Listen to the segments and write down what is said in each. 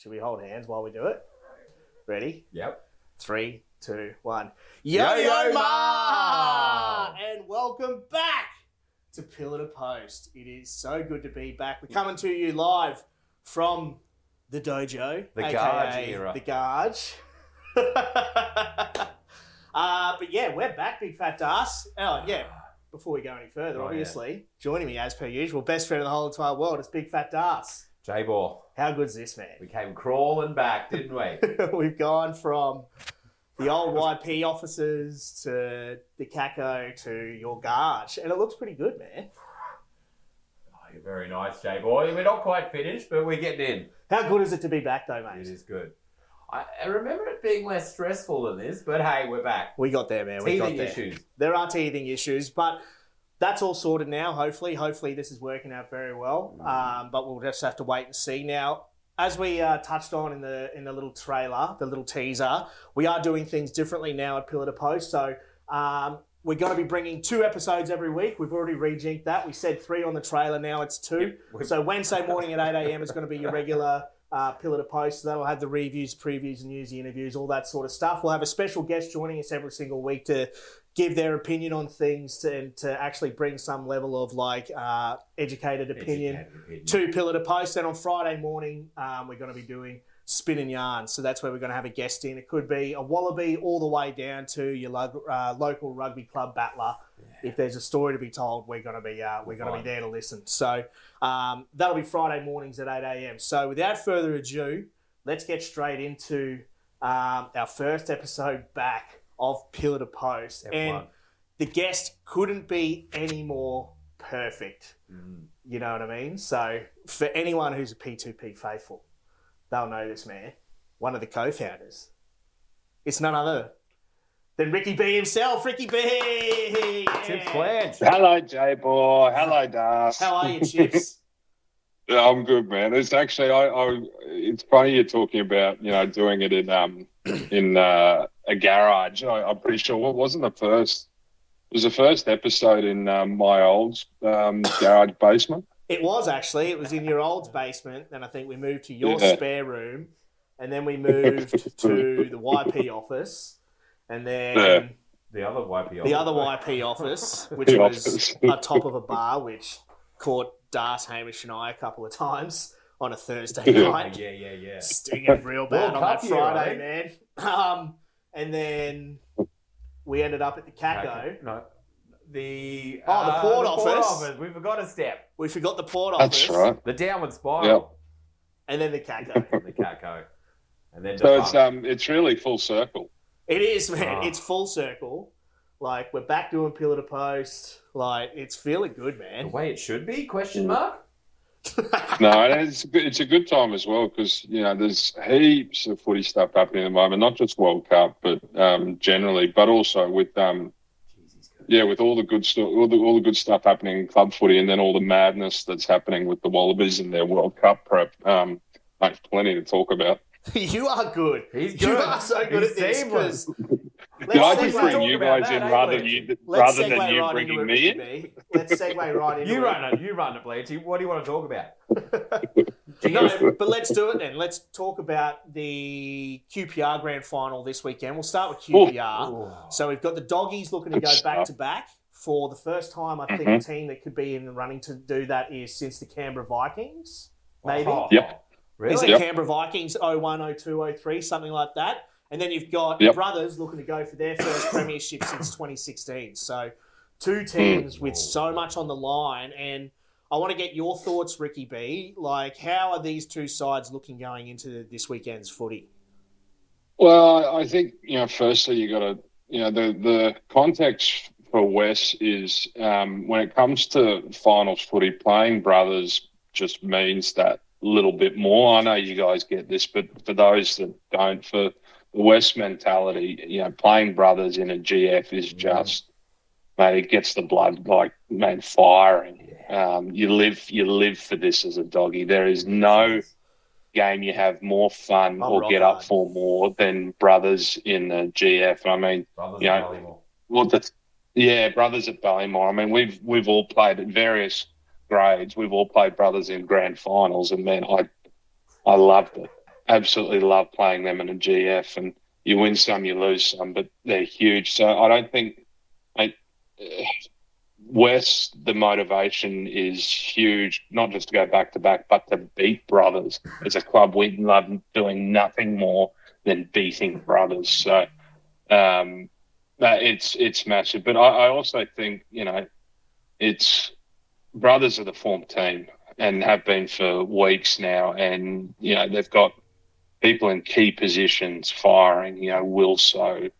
Should we hold hands while we do it? Ready? Yep. Three, two, one. Yo Yo, ma! And welcome back to Pillar to Post. It is so good to be back. We're coming to you live from the dojo, The aka Garge era. The Garge. uh, but yeah, we're back, big fat ass. Oh yeah. Before we go any further, Oh, yeah. obviously, joining me as per usual, best friend of the whole entire world is Big Fat Das. J Ball. How good's this, man? We came crawling back, didn't we? We've gone from the old YP offices to the Caco to your Garge, and it looks pretty good, man. Oh, you're very nice, Jay boy. We're not quite finished, but we're getting in. How good is it to be back, though, mate? It is good. I, I remember it being less stressful than this, but hey, we're back. We got there, man. We got Teething there. issues. There are teething issues, but that's all sorted now. Hopefully, hopefully this is working out very well. Um, but we'll just have to wait and see. Now, as we uh, touched on in the in the little trailer, the little teaser, we are doing things differently now at Pillar to Post. So. Um, we're going to be bringing two episodes every week. We've already rejinked that. We said three on the trailer. Now it's two. So Wednesday morning at 8 a.m. is going to be your regular uh, Pillar to Post. So that'll have the reviews, previews, and news, the interviews, all that sort of stuff. We'll have a special guest joining us every single week to give their opinion on things to, and to actually bring some level of like uh, educated opinion Educated opinion. to Pillar to Post. And on Friday morning, um, we're going to be doing Spin and Yarn. So that's where we're going to have a guest in. It could be a Wallaby all the way down to your lo- uh, local rugby club battler. If there's a story to be told, we're going to be uh, we're going to be there to listen. So um, that'll be Friday mornings at 8 a.m. So without further ado, let's get straight into um, our first episode back of Pillar to Post. Step and one. the guest couldn't be any more perfect. Mm. You know what I mean? So for anyone who's a P2P faithful, they'll know this man, one of the co-founders. It's none other than Ricky B himself. Ricky B. Chips Blanch. Hello, J Boy. Hello, Das. How are you, Chips? Yeah, I'm good, man. It's actually, I, I, it's funny you're talking about, you know, doing it in um in uh, a garage. I, I'm pretty sure what wasn't the first. It was the first episode in um, my old um, garage basement. It was actually. It was in your old basement, and I think we moved to your Yeah. spare room, and then we moved to the YP office, and then Yeah. The other YP. office. the other YP office, which The was office. atop of a bar, which caught Das, Hamish, and I a couple of times on a Thursday night. yeah, yeah, yeah. Stinging real bad World on Cup that year, Friday, I man. Um, and then we ended up at the Caco. No. The Oh, the uh, port office. We forgot a step. We forgot the port office. That's right. The downward spiral. And then the Caco. the Caco. And then So it's um, it's really full circle. it is, man. Ah. It's full circle. Like, we're back doing pillar to post. Like, it's feeling good, man. the way it should be? Question mark. No, it's a good, it's a good time as well because you know there's heaps of footy stuff happening at the moment, not just World Cup, but um, generally, but also with um, yeah, with all the good stuff, all the all the good stuff happening in club footy, and then all the madness that's happening with the Wallabies and their World Cup prep. Um, there's plenty to talk about. you are good. He's You are so good He's at this seamless. because Can I let's just bring you talk about guys that, in eh, rather you let's rather segue than you right bringing into me in? Let's segue right into You it. run it. You run it, Blanchie. What do you want to talk about? No, but let's do it then. Let's talk about the QPR grand final this weekend. We'll start with QPR. So we've got the doggies looking to go back to back for the first time. I think Mhm. a team that could be in the running to do that is since the Canberra Vikings. Maybe Oh, Yep. Really? is it Yep. Canberra Vikings 01, 02, 03, something like that? And then you've got Yep. brothers looking to go for their first premiership since 2016. So two teams with so much on the line and. I want to get your thoughts, Ricky B. Like, how are these two sides looking going into this weekend's footy? Well, I think you know. Firstly, you got to you know the the context for Wes is um, when it comes to finals footy, playing brothers just means that little bit more. I know you guys get this, but for those that don't, for the West mentality, you know, playing brothers in a GF is just mate, it gets the blood like man firing. Um, you live you live for this as a doggy. There is no game you have more fun or get up for more than brothers in the GF. I mean, Brothers Yeah. of Ballymore. well, that's yeah, brothers at Ballymore. I mean, we've we've all played at various grades. We've all played brothers in grand finals, and man, I I loved it. absolutely love playing them in a GF, and you win some, you lose some, but they're huge. So I don't think, I, West, the motivation is huge, not just to go back to back, but to beat brothers. As a club, we love doing nothing more than beating brothers. So um, it's it's massive. But I, I also think you know, it's brothers are the form team and have been for weeks now, and you know they've got people in key positions firing. You know, Wilso,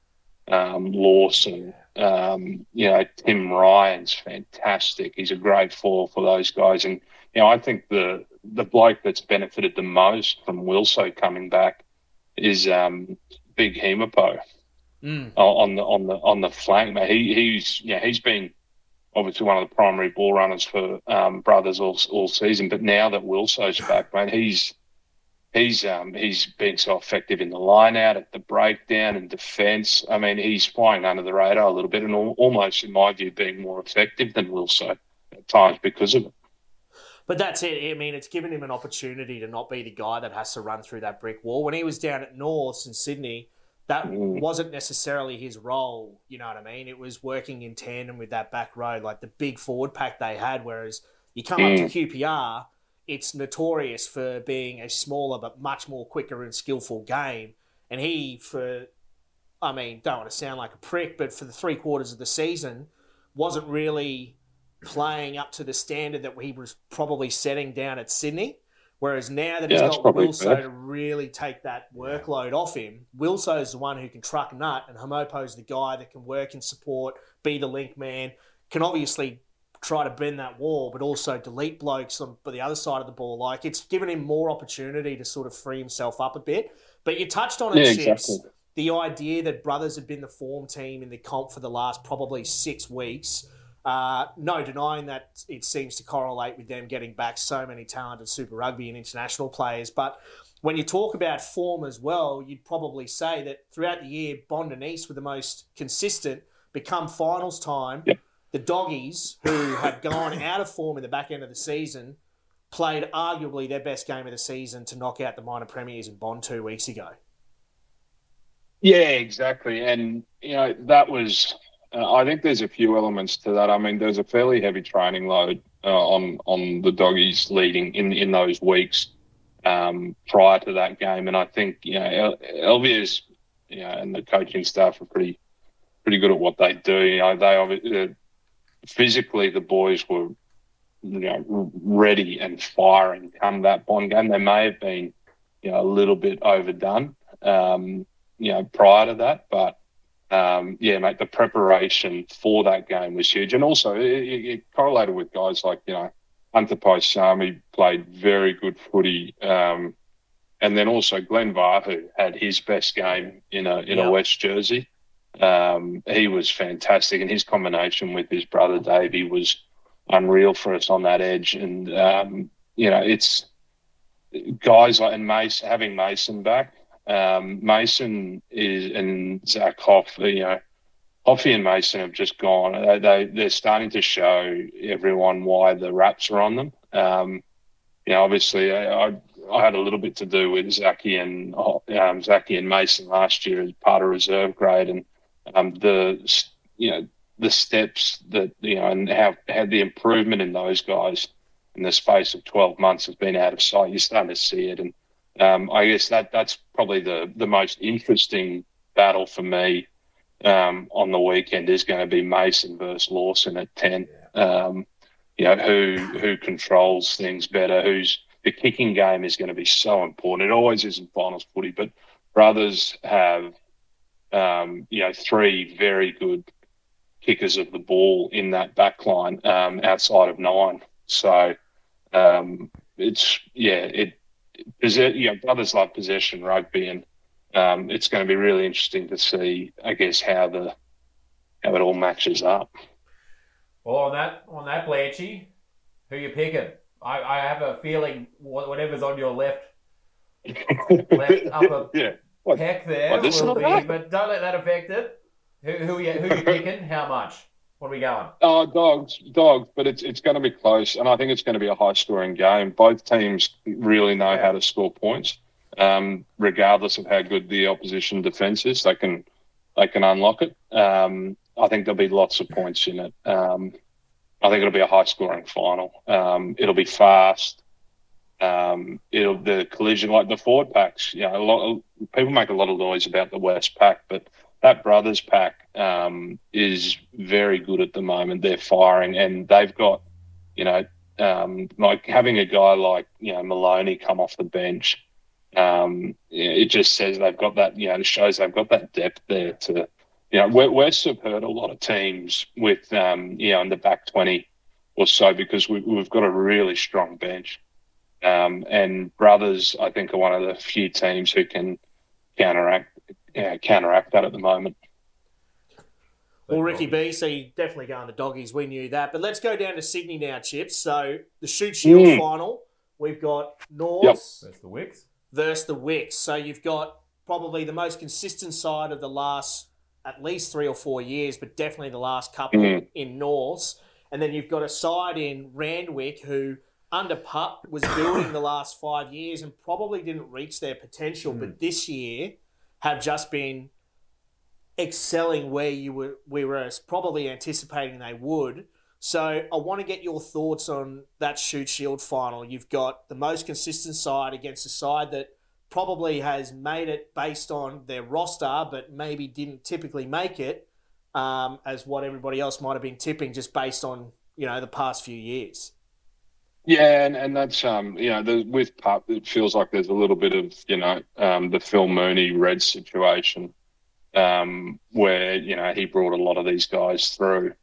um, Lawson. Um, you know, Tim Ryan's fantastic. He's a great fall for those guys, and you know, I think the the bloke that's benefited the most from Wilso coming back is um, Big Hemopo mm. on the on the on the flank. Man, he he's yeah he's been obviously one of the primary ball runners for um, brothers all all season, but now that Wilso's back, man, he's he's um, he's been so effective in the line out at the breakdown and defence. I mean, he's flying under the radar a little bit, and almost, in my view, being more effective than Wilson at times because of it. But that's it. I mean, it's given him an opportunity to not be the guy that has to run through that brick wall. When he was down at Norths in Sydney, that mm. wasn't necessarily his role. You know what I mean? It was working in tandem with that back row, like the big forward pack they had. Whereas you come mm. up to mm. QPR it's notorious for being a smaller but much more quicker and skillful game. And he, for, I mean, don't want to sound like a prick, but for the three quarters of the season, wasn't really playing up to the standard that he was probably setting down at Sydney. Whereas now that he's got Wilso to really take that workload off him, Wilso's the one who can truck nut, and Haumopo's the guy that can work in support, be the link man, can obviously try to bend that wall, but also delete blokes on the other side of the ball. Like it's given him more opportunity to sort of free himself up a bit. But you touched on it, yeah, Chips. Exactly. The idea that brothers have been the form team in the comp for the last probably six weeks. Uh, no denying that it seems to correlate with them getting back so many talented Super Rugby and international players. But when you talk about form as well, you'd probably say that throughout the year, Bond and East were the most consistent. Become finals time, yep the doggies, who had gone out of form in the back end of the season, played arguably their best game of the season to knock out the minor premiers in Bond two weeks ago. Yeah, exactly. And, you know, that was, I think there's a few elements to that. I mean, there's a fairly heavy training load uh, on, on the doggies leading in, in those weeks um, prior to that game. And I think, you know, Elvia's, you know, and the coaching staff are pretty, pretty good at what they do. You know, they obviously, physically the boys were you know ready and firing come that bond game. They may have been you know a little bit overdone um, you know prior to that, but um, yeah, mate, the preparation for that game was huge, and also it, it correlated with guys like you know Hunter Paisami played very good footy. Um, and then also Glenn Vahu had his best game in a in a West jersey. Um, he was fantastic, and his combination with his brother Davey was unreal for us on that edge. And um, you know, it's guys like and Mason having Mason back. Um, Mason is and Zach Hoff. You know, Hoffy and Mason have just gone. They, they they're starting to show everyone why the wraps are on them. Um, you know, obviously, I, I I had a little bit to do with Zachy and um, and Mason last year as part of reserve grade, and um, the you know the steps that you know and how how the improvement in those guys in the space of 12 months has been out of sight. You're starting to see it, and um, I guess that that's probably the the most interesting battle for me um, on the weekend is going to be Mason versus Lawson at 10. Um, you know who who controls things better, who's the kicking game is going to be so important. It always is in finals footy, but brothers have um, you know, three very good kickers of the ball in that back line um, outside of nine. So um, it's yeah, it is you know brothers love possession rugby, and um, it's going to be really interesting to see, I guess, how the how it all matches up. Well, on that on that Blanchy, who you picking? I, I have a feeling whatever's on your left left upper yeah. What, Heck there what, will be, but don't let that affect it. Who, who, you, who are you picking? How much? What are we going? Oh, dogs, dogs, but it's it's going to be close, and I think it's going to be a high scoring game. Both teams really know how to score points. Um, regardless of how good the opposition defence is, they can they can unlock it. Um, I think there'll be lots of points in it. Um, I think it'll be a high scoring final. Um, it'll be fast. Um, it'll the collision like the forward packs. You know, a lot of, people make a lot of noise about the West pack, but that brothers pack um, is very good at the moment. They're firing, and they've got, you know, um, like having a guy like you know Maloney come off the bench. Um, it just says they've got that. You know, it shows they've got that depth there to. You know, we're have hurt a lot of teams with um, you know in the back twenty or so because we, we've got a really strong bench. Um, and Brothers, I think, are one of the few teams who can counteract uh, counteract that at the moment. Well, Ricky B, so you definitely going the doggies. We knew that. But let's go down to Sydney now, Chips. So the Shute Shield mm. final, we've got North yep. versus the Wicks. Versus the Wicks. So you've got probably the most consistent side of the last at least three or four years, but definitely the last couple mm. in Norths. And then you've got a side in Randwick who – under Pup was building the last five years and probably didn't reach their potential, mm. but this year have just been excelling where you were we were probably anticipating they would. So I want to get your thoughts on that Shute Shield final. You've got the most consistent side against a side that probably has made it based on their roster, but maybe didn't typically make it um, as what everybody else might have been tipping just based on you know the past few years. Yeah, and, and that's um you know the, with Pup it feels like there's a little bit of you know um, the Phil Mooney Red situation um, where you know he brought a lot of these guys through,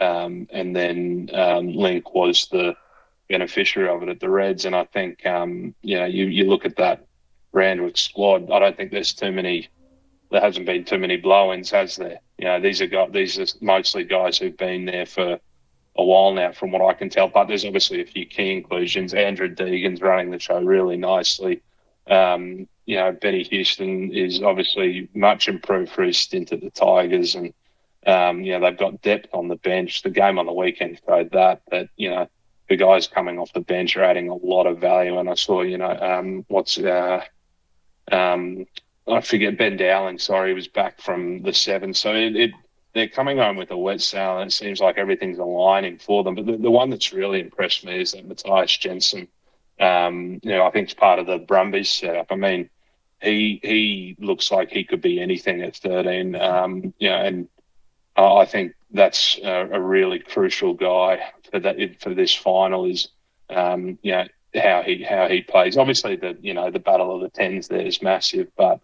um, and then um, Link was the beneficiary of it at the Reds, and I think um, you know you you look at that Randwick squad, I don't think there's too many. There hasn't been too many blow-ins, has there? You know, these are these are mostly guys who've been there for a while now, from what I can tell. But there's obviously a few key inclusions. Andrew Deegan's running the show really nicely. Um, you know, Benny Houston is obviously much improved for his stint at the Tigers, and um, you know they've got depth on the bench. The game on the weekend showed that that you know the guys coming off the bench are adding a lot of value. And I saw you know um, what's uh, um, I forget Ben Dowling. Sorry, he was back from the seven. So it, it they're coming home with a wet sail, and it seems like everything's aligning for them. But the, the one that's really impressed me is that Matthias Jensen. Um, you know, I think it's part of the Brumbies setup. I mean, he he looks like he could be anything at 13. Um, you know, and uh, I think that's a, a, really crucial guy for that for this final. Is um, you know how he how he plays. Obviously, the you know the battle of the tens there is massive, but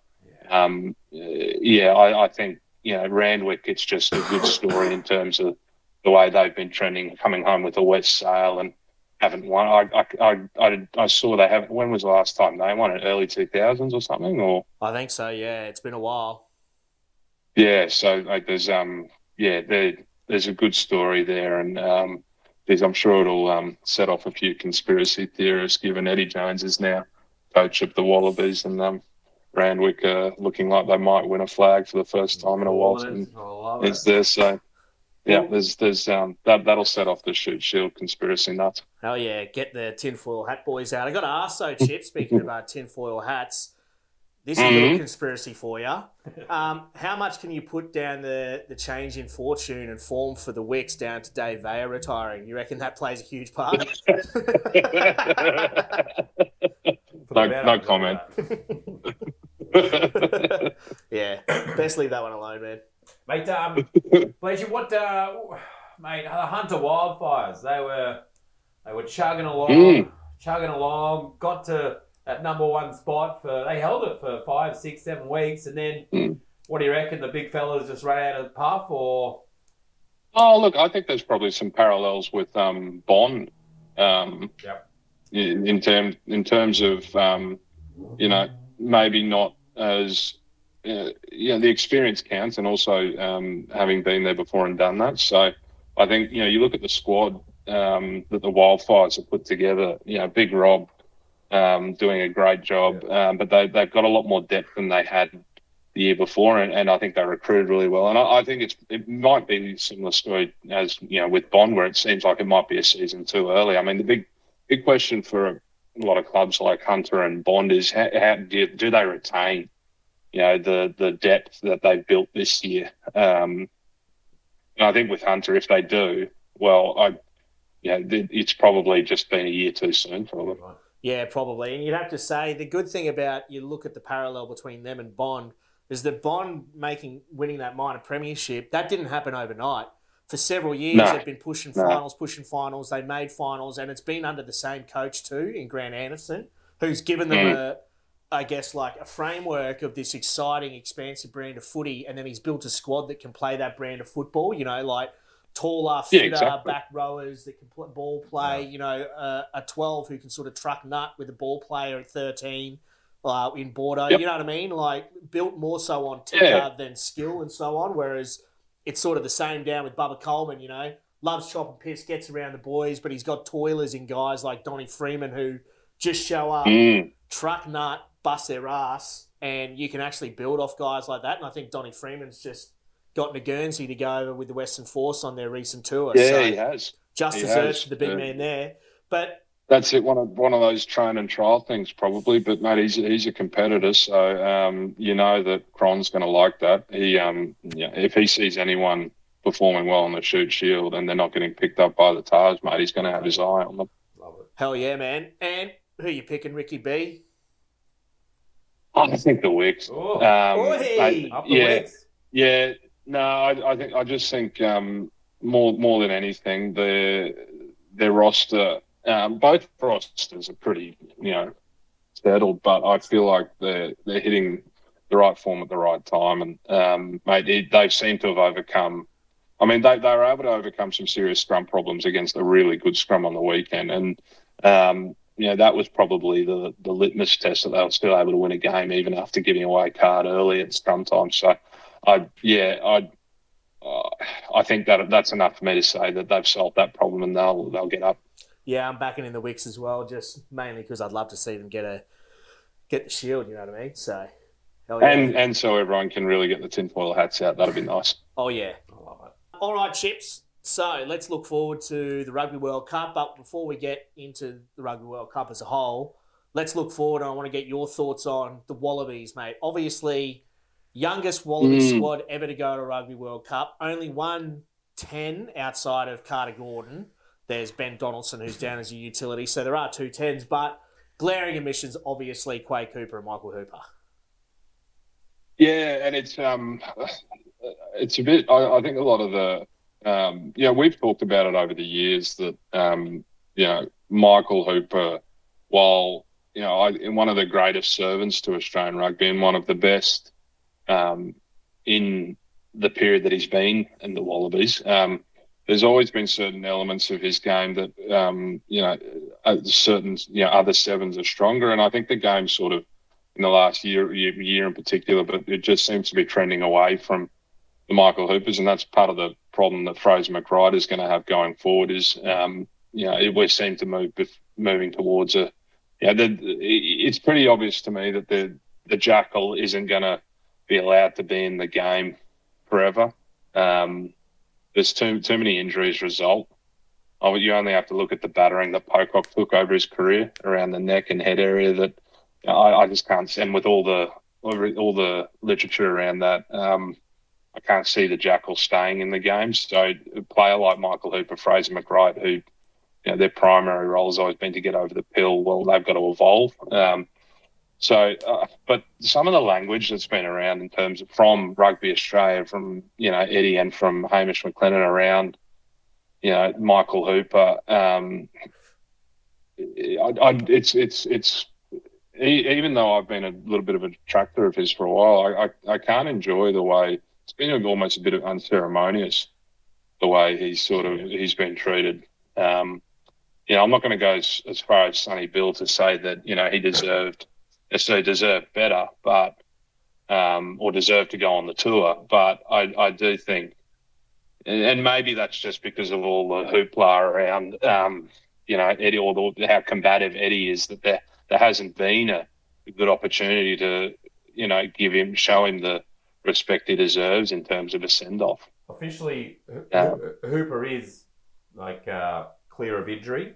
um, yeah, I, I think you know, Randwick, it's just a good story in terms of the way they've been trending, coming home with a wet sail and haven't won. I, I, I, I saw they haven't. When was the last time they won it? Early two thousands or something? Or I think so. Yeah, it's been a while. Yeah, so like, there's um yeah there there's a good story there, and um there's, I'm sure it'll um set off a few conspiracy theorists, given Eddie Jones is now coach of the Wallabies, and um Randwick uh, looking like they might win a flag for the first time in a while. And it's there, so yeah, there's there's um that that'll set off the Shute Shield conspiracy nuts. Hell yeah, get the tinfoil hat boys out. I got to ask though, Chip. speaking about tinfoil hats, this is mm-hmm. a little conspiracy for you. Um, how much can you put down the the change in fortune and form for the Wicks down to Dave Veyer retiring? You reckon that plays a huge part? no, no comment. yeah, best leave that one alone, man. Mate, um, Pleasure, what, uh, mate, the Hunter Wildfires, they were, they were chugging along, mm. chugging along, got to that number one spot for, they held it for five, six, seven weeks, and then, mm. what do you reckon, the big fellas just ran out of the puff, or? Oh, look, I think there's probably some parallels with um, Bond. Um, yep. In, in terms in terms of um, you know maybe not as uh, yeah, the experience counts, and also um, having been there before and done that. So I think you know you look at the squad um, that the Wildfires have put together. You know, Big Rob um, doing a great job, yeah. Um, but they they've got a lot more depth than they had the year before, and, and I think they recruited really well. And I, I think it's it might be a similar story as you know with Bond, where it seems like it might be a season too early. I mean, the big big question for a lot of clubs like Hunter and Bond is how, how do, do they retain, you know, the the depth that they've built this year? Um, I think with Hunter, if they do, well, I, you yeah, it's probably just been a year too soon for them. Yeah, probably. And you'd have to say the good thing about you look at the parallel between them and Bond is that Bond making winning that minor premiership that didn't happen overnight. For several years, no. they've been pushing no. finals, pushing finals. They made finals, and it's been under the same coach too in Grant Anderson, who's given them mm. a, I guess, like a framework of this exciting, expansive brand of footy, and then he's built a squad that can play that brand of football. You know, like taller, fitter, yeah, exactly. back rowers that can ball play. Yeah. You know, uh, a twelve who can sort of truck nut with a ball player at thirteen uh, in border. Yep. You know what I mean? Like built more so on ticker yeah. than skill and so on. Whereas it's sort of the same down with Bubba Coleman. You know, loves chopping piss, gets around the boys, but he's got toilers in guys like Donny Freeman who just show up, mm. truck nut, bust their ass, and you can actually build off guys like that. And I think Donny Freeman's just gotten a Guernsey to go over with the Western Force on their recent tour. Yeah, so he has. Just he deserves for the big yeah. man there. But that's it. One of one of those train and trial things, probably. But mate, he's he's a competitor, so um, you know that Cron's going to like that. He, um, yeah, if he sees anyone performing well on the Shute Shield and they're not getting picked up by the Tahs, mate, he's going to have his eye on them. Hell yeah, man! And who are you picking, Ricky B? I think the Wicks. Oh, um, mate, yeah, yeah. No, I, I, think I just think um, more more than anything, their their roster, um, both rosters are pretty, you know, settled. But I feel like they're they're hitting the right form at the right time, and um, mate, it, they seem to have overcome. I mean, they, they were able to overcome some serious scrum problems against a really good scrum on the weekend, and um, you know that was probably the the litmus test that they were still able to win a game even after giving away a card early at scrum time. So I yeah, I uh, I think that that's enough for me to say that they've solved that problem and they'll they'll get up. Yeah, I'm backing in the Wicks as well, just mainly because I'd love to see them get a get the shield. You know what I mean? So. Yeah. And and so everyone can really get the tinfoil hats out. That'd be nice. Oh yeah, I love it. All right, chips. So let's look forward to the Rugby World Cup. But before we get into the Rugby World Cup as a whole, let's look forward. And I want to get your thoughts on the Wallabies, mate. Obviously, Youngest Wallaby mm. squad ever to go to Rugby World Cup. Only one 10 outside of Carter Gordon. There's Ben Donaldson, who's down as a utility. So there are two tens, but glaring omissions, obviously, Quade Cooper and Michael Hooper. Yeah, and it's um, it's a bit. I, I think a lot of the, um, you know, we've talked about it over the years that, um, you know, Michael Hooper, while you know, I, one of the greatest servants to Australian rugby and one of the best um, in the period that he's been in the Wallabies. Um, there's always been certain elements of his game that um, you know uh, certain you know other sevens are stronger, and I think the game sort of in the last year year, in particular, but it just seems to be trending away from the Michael Hoopers, and that's part of the problem that Fraser McReight is going to have going forward. Is um, you know it, we seem to move moving towards a yeah. It's pretty obvious to me that the the jackal isn't going to be allowed to be in the game forever. Um, there's too too many injuries result. Oh, you only have to look at the battering that Pocock took over his career around the neck and head area. That I, I just can't. And with all the all the literature around that, um, I can't see the Jackal staying in the game. So a player like Michael Hooper, Fraser McReight, who you know, their primary role has always been to get over the pill. Well, they've got to evolve. Um, so, uh, but some of the language that's been around in terms of from Rugby Australia, from you know Eddie and from Hamish McLennan around, you know Michael Hooper, um, I, I, it's it's it's even though I've been a little bit of a detractor of his for a while, I, I, I can't enjoy the way it's been almost a bit of unceremonious the way he's sort of he's been treated. Um, you know, I'm not going to go as, as far as Sonny Bill to say that you know he deserved necessarily deserve better, but um, or deserve to go on the tour. But I, I do think, and maybe that's just because of all the hoopla around, um, you know, Eddie or the, how combative Eddie is that there there hasn't been a good opportunity to, you know, give him show him the respect he deserves in terms of a send off. Officially, um, Hooper is like uh, clear of injury.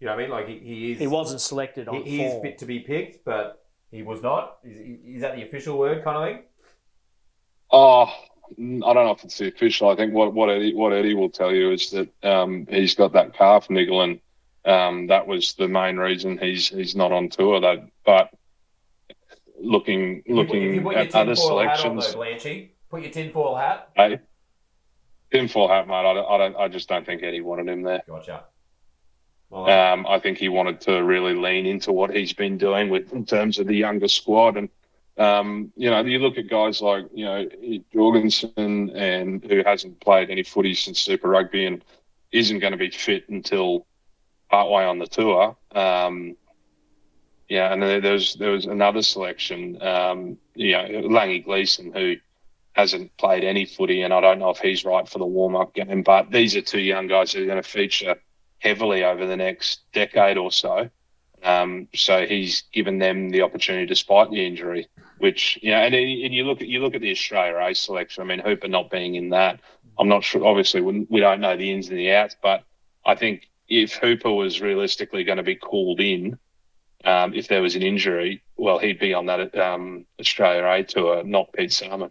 You know what I mean? Like he, he is. He wasn't selected on. He, he's fit to be picked, but he was not. Is, is that the official word, kind of thing? Oh, I don't know if it's the official. I think what what Eddie what Eddie will tell you is that um, he's got that calf niggle, and um, that was the main reason he's he's not on tour. That, but looking looking you, at other selections, hat on, though, Blanchy, put your tinfoil hat. Hey, tinfoil hat, mate. I don't, I don't. I just don't think Eddie wanted him there. Gotcha. Um, I think he wanted to really lean into what he's been doing with in terms of the younger squad, and um, you know, you look at guys like you know Jorgensen, and who hasn't played any footy since Super Rugby, and isn't going to be fit until partway on the tour. Um, yeah, and then there was there was another selection, um, you know, Langi Gleeson, who hasn't played any footy, and I don't know if he's right for the warm up game. But these are two young guys who are going to feature heavily over the next decade or so. Um, so he's given them the opportunity despite the injury, which you know, and, and you look at you look at the Australia A selection. I mean, Hooper not being in that, I'm not sure. Obviously, we don't know the ins and the outs, but I think if Hooper was realistically going to be called in, um, if there was an injury, well, he'd be on that um, Australia A tour, not Pete Samu.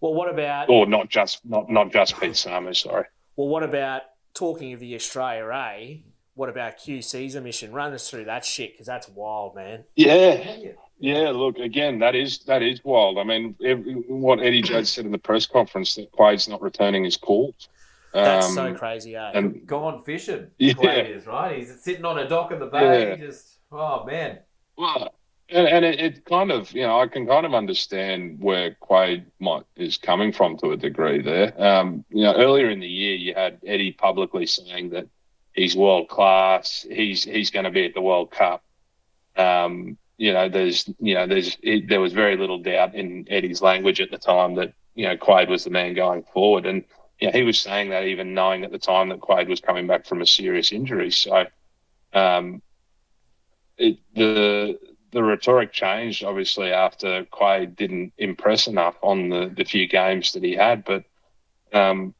Well, what about or not just not not just Pete Samu? Sorry. Well, what about talking of the Australia A, what about QC's emission? Run us through that shit because that's wild, man. Yeah. Yeah, look again. That is that is wild. I mean, every, what Eddie Jones said in the press conference that Quade's not returning his calls. That's um, so crazy, eh? And gone fishing. Yeah, Quade is right. He's sitting on a dock in the bay. Yeah. Just oh man. Well, and, and it, it, kind of, you know, I can kind of understand where Quade might is coming from to a degree there. Um, you know, earlier in the year, you had Eddie publicly saying that he's world class. He's he's going to be at the World Cup. Um, you know, there's you know, there's it, there was very little doubt in Eddie's language at the time that you know Quade was the man going forward, and you know, he was saying that even knowing at the time that Quade was coming back from a serious injury. So, um, it, the the rhetoric changed obviously after Quade didn't impress enough on the, the few games that he had, but um,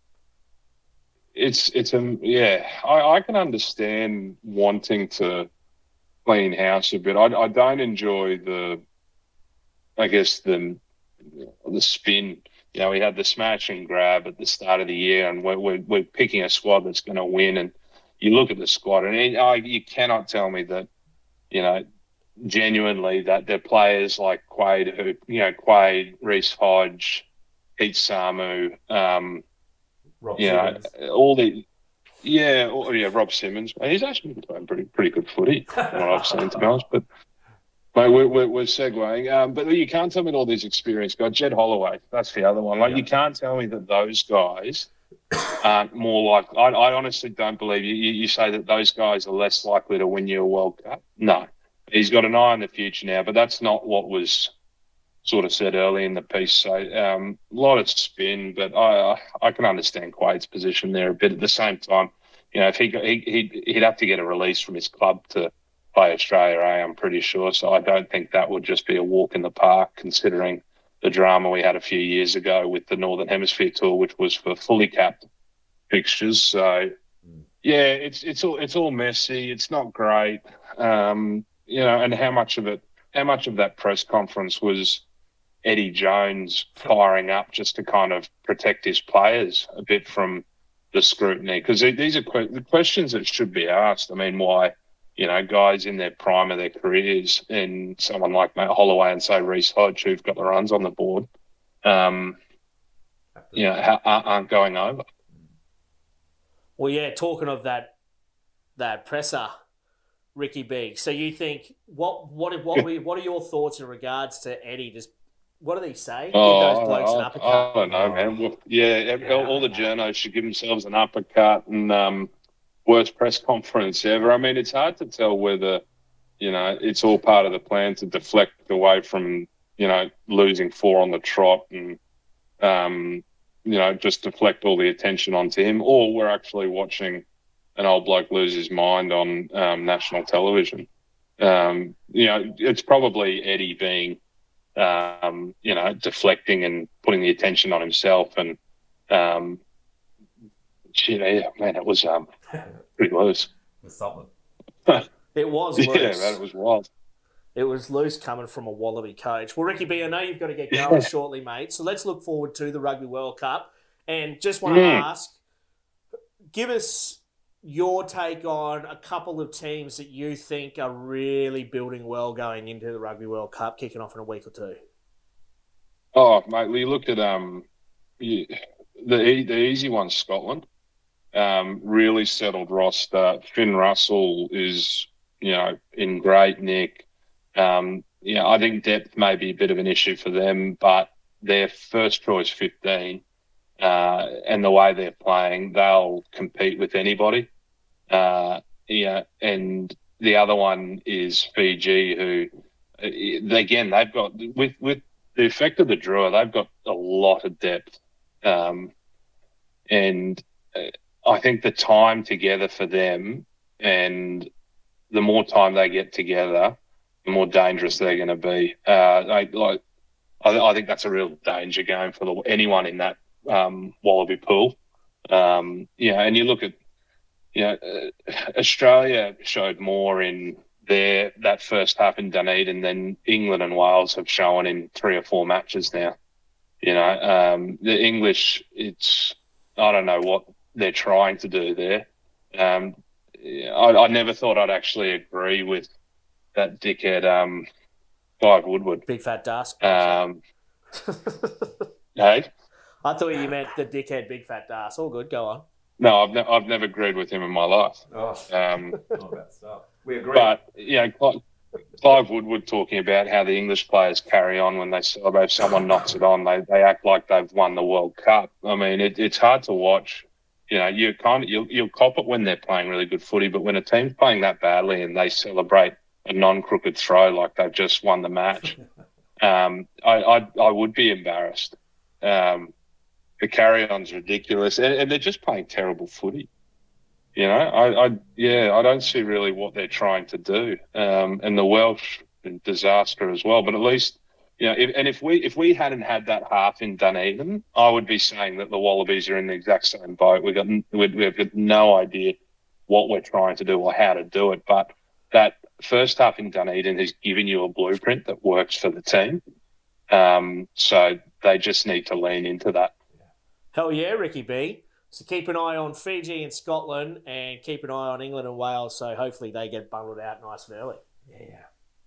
it's it's a yeah I, I can understand wanting to clean house a bit. I, I don't enjoy the I guess the the spin. You know, we had the smash and grab at the start of the year, and we're we're, we're picking a squad that's going to win. And you look at the squad, and it, you cannot tell me that you know genuinely that the players like Quade, who you know Quade, Reece Hodge, Pete Samu, um, Rob you Simmons. know, all the yeah, or, yeah, Rob Simmons. He's actually been playing pretty pretty good footy, from what I've seen to be honest. But mate, we're, we're, we're segueing. Um, but you can't tell me all these experienced guys. Jed Holloway, that's the other one. Like yeah. you can't tell me that those guys aren't more like. I, I honestly don't believe you, you. You say that those guys are less likely to win you a World Cup. No, he's got an eye on the future now, but that's not what was sort of said early in the piece. So um, a lot of spin, but I I can understand Quade's position there a bit. At the same time, you know, if he he he'd, he'd have to get a release from his club to play Australia A, I'm pretty sure. So I don't think that would just be a walk in the park, considering the drama we had a few years ago with the Northern Hemisphere tour, which was for fully capped fixtures. So yeah, it's it's all it's all messy. It's not great. Um, you know, and how much of it, how much of that press conference was Eddie Jones firing up just to kind of protect his players a bit from the scrutiny? Because these are que- the questions that should be asked. I mean, why, you know, guys in their prime of their careers and someone like Matt Holloway and say Reece Hodge, who've got the runs on the board, um, you know, aren't going over. Well, yeah, talking of that that presser Ricky B. So you think what what what what are your thoughts in regards to Eddie? Just what do they say? Oh, give those blokes I, an uppercut. I don't know, man. Well, yeah, yeah, all the journos should give themselves an uppercut and um, worst press conference ever. I mean, it's hard to tell whether you know it's all part of the plan to deflect away from you know losing four on the trot and um, you know just deflect all the attention onto him, or we're actually watching an old bloke lose his mind on um, national television. Um, you know, it's probably Eddie being, um, you know, deflecting and putting the attention on himself. And, um, you know, man, it was um, pretty loose. It was something. it was loose. Yeah, man, it was wild. It was loose coming from a Wallaby coach. Well, Ricky B, I know you've got to get going Yeah. shortly, mate. So let's look forward to the Rugby World Cup. And just want to Mm. ask, give us your take on a couple of teams that you think are really building well going into the Rugby World Cup, kicking off in a week or two. Oh, mate, we looked at um, the the easy one, Scotland. Um, really settled roster. Finn Russell is, you know, in great nick. Um, you know, I think depth may be a bit of an issue for them, but their first choice fifteen, uh, and the way they're playing, they'll compete with anybody. Uh, yeah, and the other one is Fiji, who, uh, again, they've got with with the effect of the draw, they've got a lot of depth. Um, and uh, I think the time together for them and the more time they get together, the more dangerous they're going to be. Uh, they, like, I, I think that's a real danger game for the, anyone in that um, Wallaby pool. Um, yeah, and you look at, you know, uh, Australia showed more in their that first half in Dunedin than England and Wales have shown in three or four matches now. You know, um, the English, it's I don't know what they're trying to do there. Um, I, I never thought I'd actually agree with that dickhead, um, Clive Woodward. Big fat dusk. Um, hey, I thought you meant the dickhead, big fat ass. All good. Go on. no, I've, ne- I've never agreed with him in my life. Oh, Um, not about stuff. We agree. But you know, Cli- Clive Woodward talking about how the English players carry on when they celebrate. If someone knocks it on, they, they act like they've won the World Cup. I mean, it, it's hard to watch. You know, you kind of you'll, you'll cop it when they're playing really good footy, but when a team's playing that badly and they celebrate a non-crooked throw like they've just won the match, um, I, I I would be embarrassed. Um, the carry-on's ridiculous, and, and they're just playing terrible footy. You know, I, I yeah, I don't see really what they're trying to do. Um, and the Welsh disaster as well. But at least, you know, if, and if we if we hadn't had that half in Dunedin, I would be saying that the Wallabies are in the exact same boat. We got we've, we've got no idea what we're trying to do or how to do it. But that first half in Dunedin has given you a blueprint that works for the team. Um, so they just need to lean into that. Hell yeah, Ricky B. So keep an eye on Fiji and Scotland, and keep an eye on England and Wales. So hopefully they get bundled out nice and early. yeah.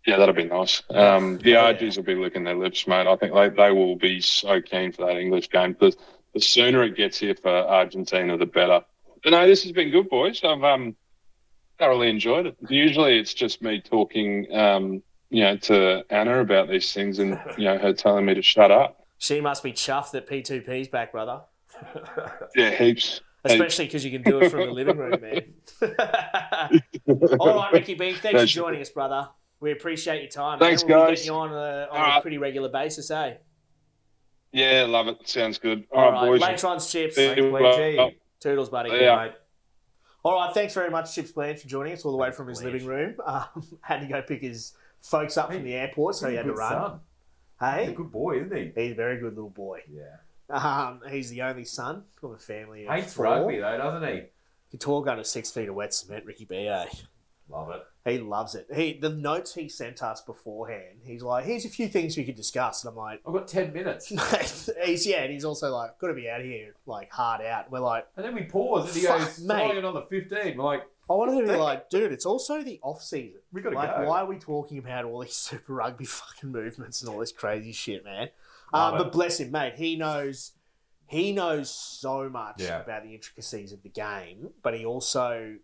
Yeah, that'll be nice. Um, the Yeah. Argies will be licking their lips, mate. I think they, they will be so keen for that English game because the sooner it gets here for Argentina, the better. But no, this has been good, boys. I've um, thoroughly enjoyed it. Usually it's just me talking, um, you know, to Anna about these things and, you know, her telling me to shut up. She must be chuffed that P2P's back, brother. Yeah, heaps. Especially because you can do it from the living room, man. All right, Ricky B. Thanks for That's- joining us, brother. We appreciate your time. Thanks, man. We'll be guys. getting you on a, on All a pretty regular basis, eh? Yeah, love it. Sounds good. All All right, right, boys. Latrons, Chips. See you, Thanks, uh, Lee Toodles, buddy. Yeah. Mate. All right, thanks very much, Chips Blanch, for joining us all the way from his Blanch. living room. Um, had to go pick his folks up from the airport, so he had to good run. son. He's a Hey, good boy, isn't he? he's a very good little boy. Yeah. Um, he's the only son of a family of Hates four. rugby though, doesn't he? Couture under six feet of wet cement, Ricky B. Eh? Love it. He loves it. He the notes he sent us beforehand. He's like, "Here's a few things we could discuss," and I'm like, I've got ten minutes. "He's yeah," and he's also like, "Got to be out of here, like hard out." We're like, And then we pause and he Fuck, goes, mate. "Starting on the 15. We're like, I wanted to be like, "Dude, it's also the off season. we got to Like, go. why are we talking about all these Super Rugby fucking movements and all this crazy shit, man?" Um, but bless him, mate. He knows. He knows so much Yeah. about the intricacies of the game, but he also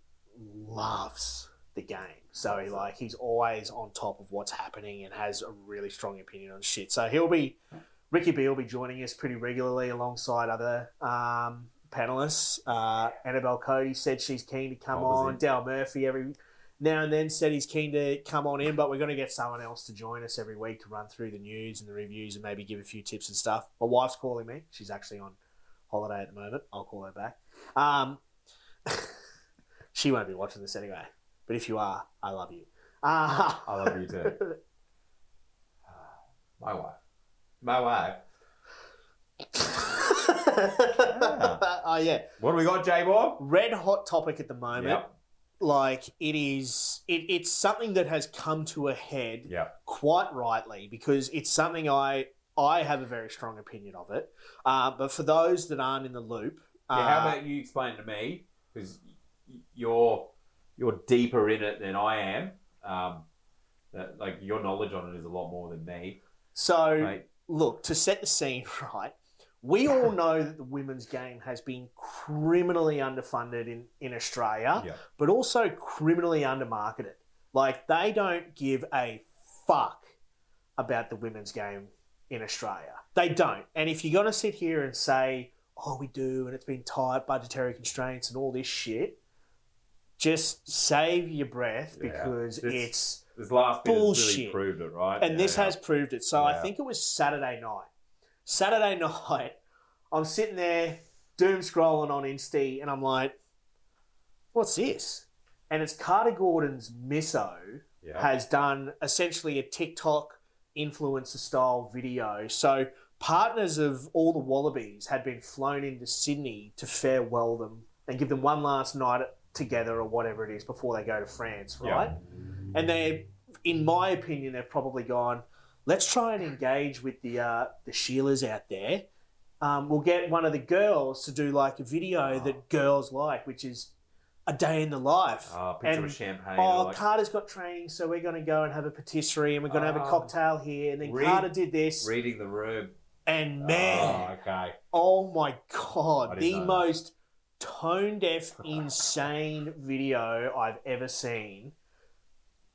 loves the game. So he like he's always on top of what's happening and has a really strong opinion on shit. So he'll be Ricky B will be joining us pretty regularly alongside other um, panelists. Uh, Annabelle Cody said she's keen to come on. Dale Murphy every now and then said he's keen to come on in, but we're going to get someone else to join us every week to run through the news and the reviews and maybe give a few tips and stuff. My wife's calling me. She's actually on holiday at the moment. I'll call her back. Um, she won't be watching this anyway. But if you are, I love you. Uh, I love you too. My wife. My wife. oh yeah, What do we got, J Bob? red hot topic at the moment. Yep. Like it is it, it's something that has come to a head Yeah. quite rightly because it's something I I have a very strong opinion of it. Uh, but for those that aren't in the loop, Yeah, uh, how about you explain to me because you're you're deeper in it than I am. Um, that, like your knowledge on it is a lot more than me. so Right? look to set the scene right. We all know that the women's game has been criminally underfunded in, in Australia, Yeah. but also criminally undermarketed. Like they don't give a fuck about the women's game in Australia. They don't. And if you're gonna sit here and say, "Oh, we do," and it's been tight budgetary constraints and all this shit, just save your breath Yeah. because This- it's This last has really Bullshit. proved it, right? and Yeah, this yeah. has proved it. So I think it was Saturday night. Saturday night, I'm sitting there doom scrolling on Insta, and I'm like, "What's this?" And it's Carter Gordon's yeah. has done essentially a TikTok influencer style video. So partners of all the Wallabies had been flown into Sydney to farewell them and give them one last night together or whatever it is before they go to France, right? And they're, in my opinion, they've probably gone. Let's try and engage with the uh, the Sheilas out there. Um, we'll get one of the girls to do like a video that girls like, which is a day in the life. Oh, picture and- of champagne. Oh, like, Carter's got training, so we're going to go and have a patisserie and we're going to have a Ah. cocktail here. And then Read- Carter did this. reading the room. And man, Oh, okay. oh, my God, the that. most tone deaf, insane video I've ever seen.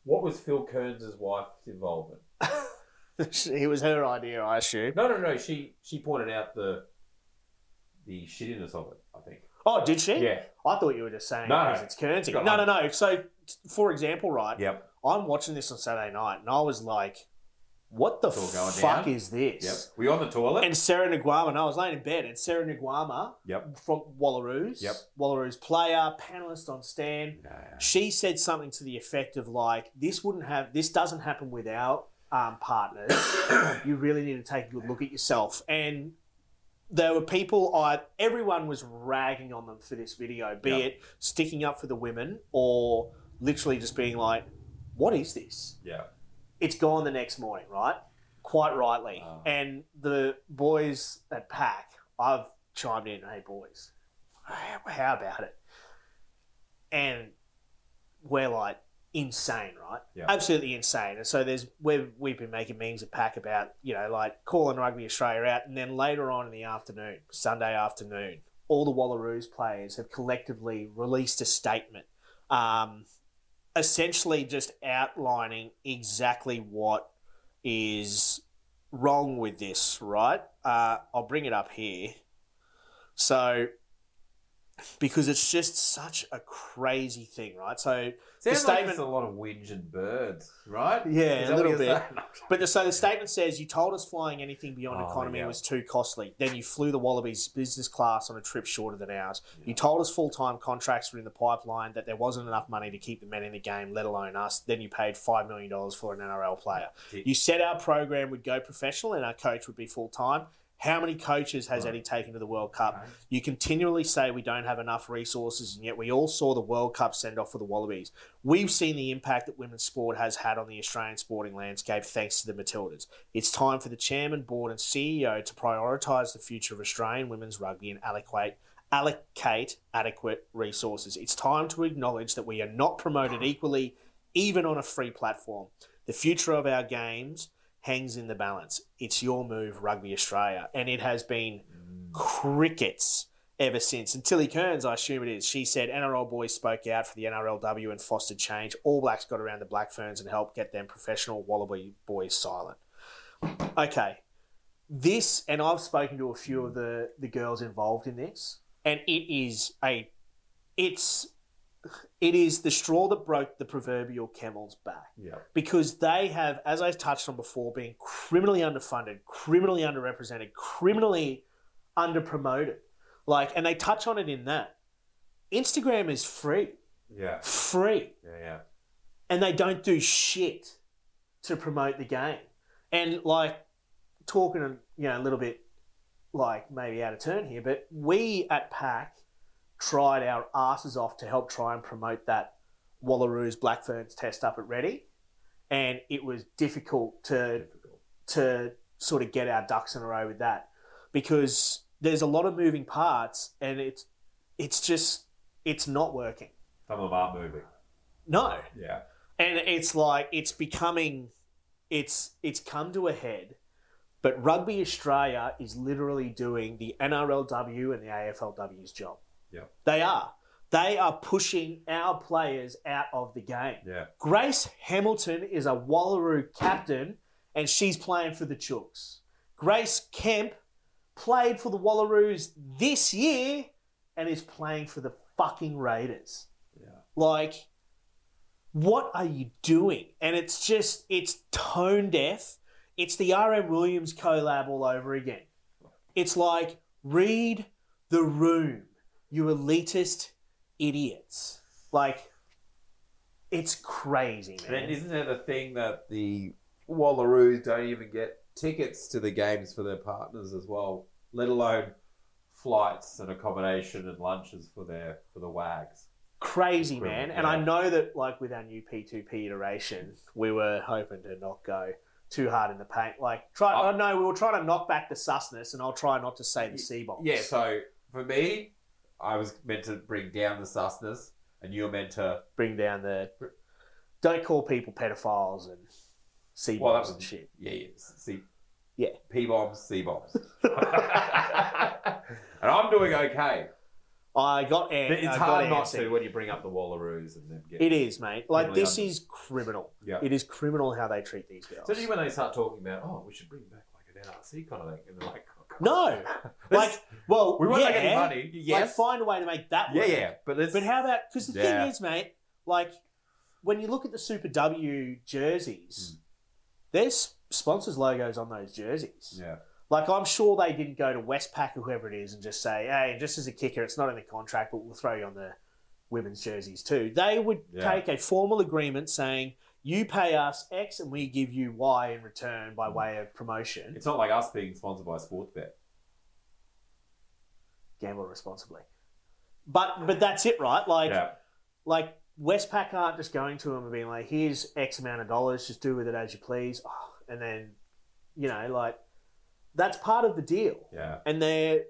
What was Phil Kearns' wife's involvement? it was her idea, I assume. No, no, no. She she pointed out the the shittiness of it. I think. Oh, did she? Yeah. I thought you were just saying No, because no. it's Kearnsy. Got No, no, no. So, for example, right, Yep. I'm watching this on Saturday night and I was like, what the all going fuck down. is this? Yep. Were you on the toilet? And Sera Naiqama, and I was laying in bed, and Sera Naiqama yep. from Wallaroos, Yep. Wallaroos player, panelist on Stan, Yeah. she said something to the effect of like, "This wouldn't have, this doesn't happen without um, partners. you really need to take a good look at yourself." And there were people, I everyone was ragging on them for this video, be Yep. it sticking up for the women or literally just being like, "What is this?" Yeah. it's gone the next morning, right? Quite rightly. Ah. And the boys at Pack, I've chimed in, hey boys, how about it? And we're like insane, right? Yeah. Absolutely insane. And so there's we've we've been making memes at Pack about, you know, like calling Rugby Australia out and then later on in the afternoon, Sunday afternoon, all the Wallaroos players have collectively released a statement. Um, essentially just outlining exactly what is wrong with this, right? Uh, I'll bring it up here. So, because it's just such a crazy thing, right? So, Sounds statement- like it's a lot of whinge and birds, right? Yeah, a that what little you're bit. saying? but the, so the statement says you told us flying anything beyond Oh, economy yeah. was too costly. Then you flew the Wallabies business class on a trip shorter than ours. You told us full time contracts were in the pipeline, that there wasn't enough money to keep the men in the game, let alone us. Then you paid $5 million for an NRL player. You said our program would go professional and our coach would be full time. How many coaches has Right. Eddie taken to the World Cup? Okay. You continually say we don't have enough resources, and yet we all saw the World Cup send off for the Wallabies. We've seen the impact that women's sport has had on the Australian sporting landscape thanks to the Matildas. It's time for the chairman, board, and CEO to prioritise the future of Australian women's rugby and allocate allocate adequate resources. It's time to acknowledge that we are not promoted equally, even on a free platform. The future of our games hangs in the balance. It's your move, Rugby Australia, and it has been crickets ever since. And Tilly Kearns, I assume it is, she said NRL boys spoke out for the NRLW and fostered change. All Blacks got around the Black Ferns and helped get them professional Wallaby boys silent. Okay, this, and I've spoken to a few of the the girls involved in this, and it is a, it's, it is the straw that broke the proverbial camel's back Yeah. because they have, as I touched on before, been criminally underfunded, criminally underrepresented, criminally underpromoted. Like, and they touch on it in that Instagram is free, Yeah. free, Yeah. Yeah. and they don't do shit to promote the game. And like talking, you know, a little bit like maybe out of turn here, but we at Pack tried our asses off to help try and promote that Wallaroos Black Ferns test up at Ready, and it was difficult to to sort of get our ducks in a row with that because there's a lot of moving parts, and it's it's just it's not working. Some of them aren't moving. No, Yeah. and it's like it's becoming it's it's come to a head but rugby australia is literally doing the nrlw and the aflw's job They are they are pushing our players out of the game Yeah. grace hamilton is a wallaroo captain and she's playing for the chooks grace kemp played for the wallaroos this year and is playing for the fucking raiders Yeah. like what are you doing? And it's just, it's tone deaf. It's the R.M. Williams collab all over again. It's like, read the room, you elitist idiots. Like, it's crazy, And isn't it a thing that the Wallaroos don't even get tickets to the games for their partners as well, let alone flights and accommodation and lunches for their for the wags? Crazy, man. And I know that, like, with our new P2P iteration, we were hoping to not go too hard in the paint. Like, try, I- oh, no, we were trying to knock back the susness, and I'll try not to say the sea bombs. Yeah, so for me, I was meant to bring down the susness, and you're meant to. bring down the. Don't call people pedophiles and sea Well, that bombs was and shit. Yeah, yeah, see, Yeah. P bombs, C bombs, and I'm doing okay. I got an- It's I hard not antsy. to when you bring up the Wallaroos and then get. It is, mate. Like Really this under- is criminal. Yeah. It is criminal how they treat these girls. Especially when they start talking about, oh, we should bring back like an NRC kind of thing, and they're like, come No, like, well, we won't yeah, make any money. Like, Yes, find a way to make that yeah, work. yeah, but it's But how about? Because the Yeah. thing is, mate, like when you look at the Super W jerseys, hmm. there's sponsors logos on those jerseys. yeah, Like I'm sure they didn't go to Westpac or whoever it is and just say, "Hey, just as a kicker, it's not in the contract, but we'll throw you on the women's jerseys too." They would Yeah. take a formal agreement saying, "You pay us X and we give you Y in return by way of promotion." it's not like us being sponsored by Sportsbet. Gamble responsibly. But but that's it, right? Like yeah, like Westpac aren't just going to them and being like, "Here's X amount of dollars, just do with it as you please," oh, and then you know, like that's part of the deal. yeah, And they're,